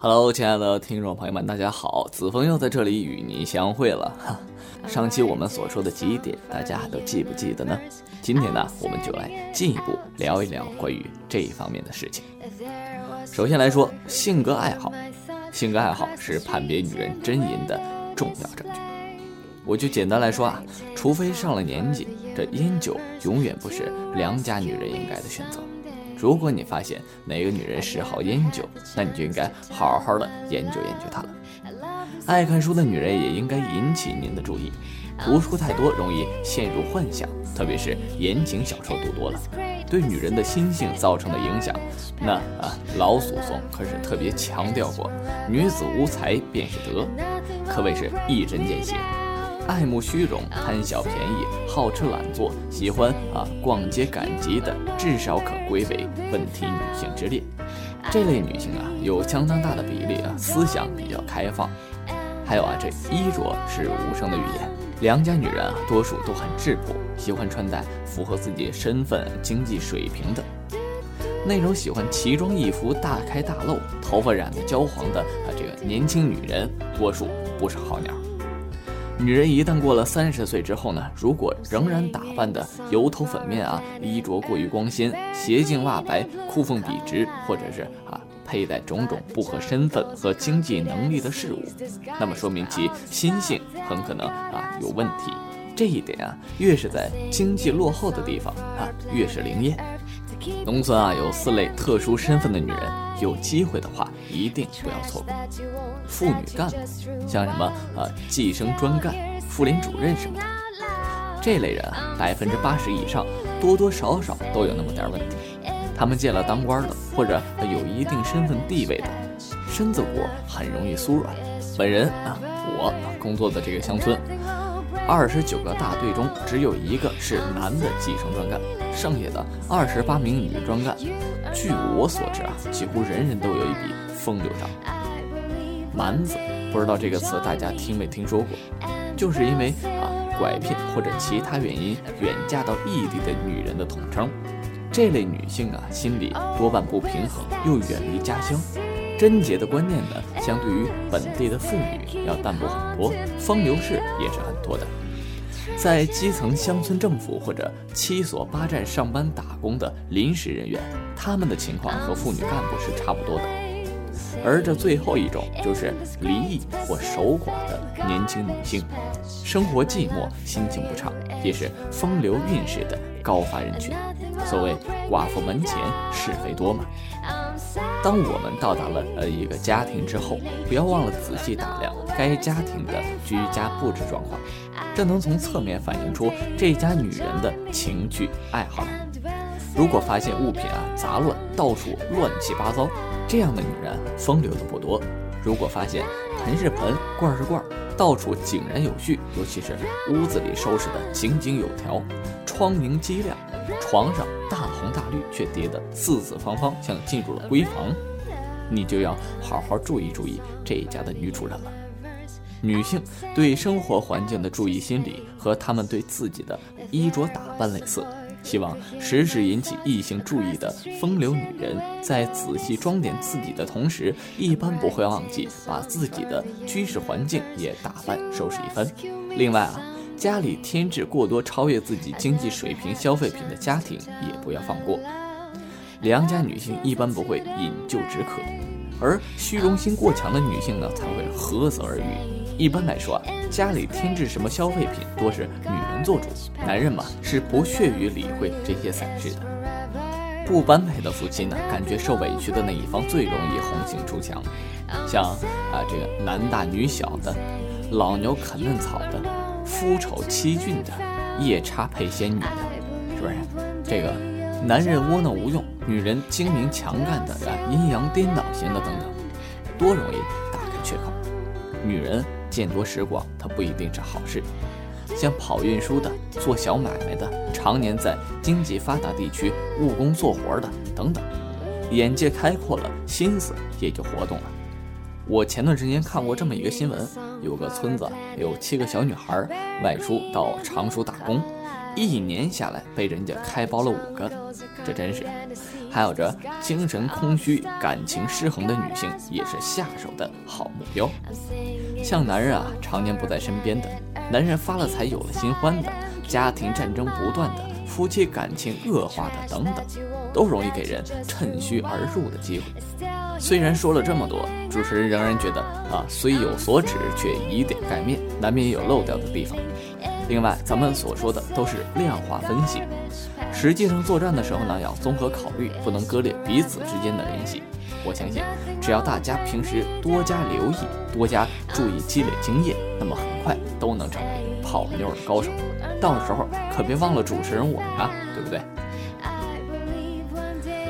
Hello，亲爱的听众朋友们，大家好，子枫又在这里与您相会了。哈，上期我们所说的几点，大家都记不记得呢？今天呢，我们就来进一步聊一聊关于这一方面的事情。首先来说，性格爱好，性格爱好是判别女人真淫的重要证据。我就简单来说啊，除非上了年纪，这烟酒永远不是良家女人应该的选择。如果你发现哪个女人嗜好烟酒，那你就应该好好的研究研究她了。爱看书的女人也应该引起您的注意，读书太多容易陷入幻想，特别是言情小说读多了，对女人的心性造成的影响。那啊，老祖宗可是特别强调过，女子无才便是德，可谓是一针见血。爱慕虚荣、贪小便宜、好吃懒做、喜欢啊逛街赶集的，至少可归为问题女性之列。这类女性啊，有相当大的比例啊，思想比较开放。还有啊，这衣着是无声的语言。良家女人啊，多数都很质朴，喜欢穿戴符合自己身份、经济水平的。那种喜欢奇装异服、大开大露、头发染得焦黄的啊，这个年轻女人，多数不是好鸟。女人一旦过了三十岁之后呢，如果仍然打扮的油头粉面啊，衣着过于光鲜，鞋净袜白，裤缝笔直，或者是啊佩戴种种不合身份和经济能力的事物，那么说明其心性很可能啊有问题。这一点啊，越是在经济落后的地方啊，越是灵验。农村啊有四类特殊身份的女人，有机会的话一定不要错过。妇女干部，像什么呃计生专干、妇联主任什么的，这类人啊，百分之八十以上多多少少都有那么点问题。他们见了当官的或者有一定身份地位的，身子骨很容易酥软。本人啊，我工作的这个乡村，二十九个大队中只有一个是男的计生专干。剩下的二十八名女专干，据我所知啊，几乎人人都有一笔风流账。蛮子，不知道这个词大家听没听说过？就是因为啊拐骗或者其他原因远嫁到异地的女人的统称。这类女性啊，心里多半不平衡，又远离家乡，贞洁的观念呢，相对于本地的妇女要淡薄很多，风流事也是很多的。在基层乡村政府或者七所八站上班打工的临时人员，他们的情况和妇女干部是差不多的。而这最后一种就是离异或守寡的年轻女性，生活寂寞，心情不畅，也是风流韵事的高发人群。所谓寡妇门前是非多嘛。当我们到达了呃一个家庭之后，不要忘了仔细打量该家庭的居家布置状况，这能从侧面反映出这家女人的情趣爱好。如果发现物品啊杂乱，到处乱七八糟，这样的女人风流的不多；如果发现盆是盆，罐是罐，到处井然有序，尤其是屋子里收拾的井井有条，窗明几亮，床上大红大绿却叠得四四方方，像进入了闺房，你就要好好注意注意这一家的女主人了。女性对生活环境的注意心理和她们对自己的衣着打扮类似。希望时时引起异性注意的风流女人，在仔细装点自己的同时，一般不会忘记把自己的居室环境也打扮收拾一番。另外啊，家里添置过多超越自己经济水平消费品的家庭也不要放过。良家女性一般不会饮鸩止渴，而虚荣心过强的女性呢，才会涸泽而渔。一般来说啊，家里添置什么消费品，多是女人做主，男人嘛是不屑于理会这些散事的。不般配的夫妻呢，感觉受委屈的那一方最容易红杏出墙。像啊这个男大女小的，老牛啃嫩草的，夫丑妻俊的，夜叉配仙女的，是不是？这个男人窝囊无用，女人精明强干的，啊阴阳颠倒型的等等，多容易打开缺口。女人。见多识广，它不一定是好事。像跑运输的、做小买卖的、常年在经济发达地区务工做活的等等，眼界开阔了，心思也就活动了。我前段时间看过这么一个新闻，有个村子有七个小女孩外出到常熟打工，一年下来被人家开包了五个，这真是。还有着精神空虚、感情失衡的女性也是下手的好目标。像男人啊，常年不在身边的，男人发了财有了新欢的，家庭战争不断的，夫妻感情恶化的等等，都容易给人趁虚而入的机会。虽然说了这么多，主持人仍然觉得啊，虽有所指，却以点盖面，难免有漏掉的地方。另外，咱们所说的都是量化分析，实际上作战的时候呢，要综合考虑，不能割裂彼此之间的联系。我相信，只要大家平时多加留意，多加注意积累经验，那么很快都能成为泡妞的高手。到时候可别忘了主持人我呀，对不对？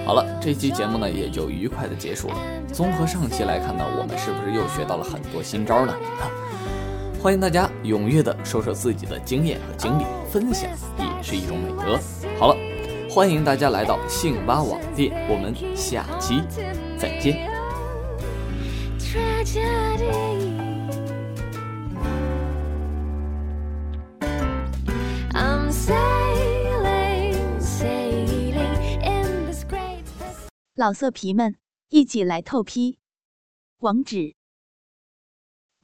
好了，这期节目呢也就愉快的结束了。综合上期来看呢，我们是不是又学到了很多新招呢？欢迎大家踊跃的说说自己的经验和经历，分享也是一种美德。好了，欢迎大家来到信吧网店，我们下期再见。老色皮们，一起来透批！网址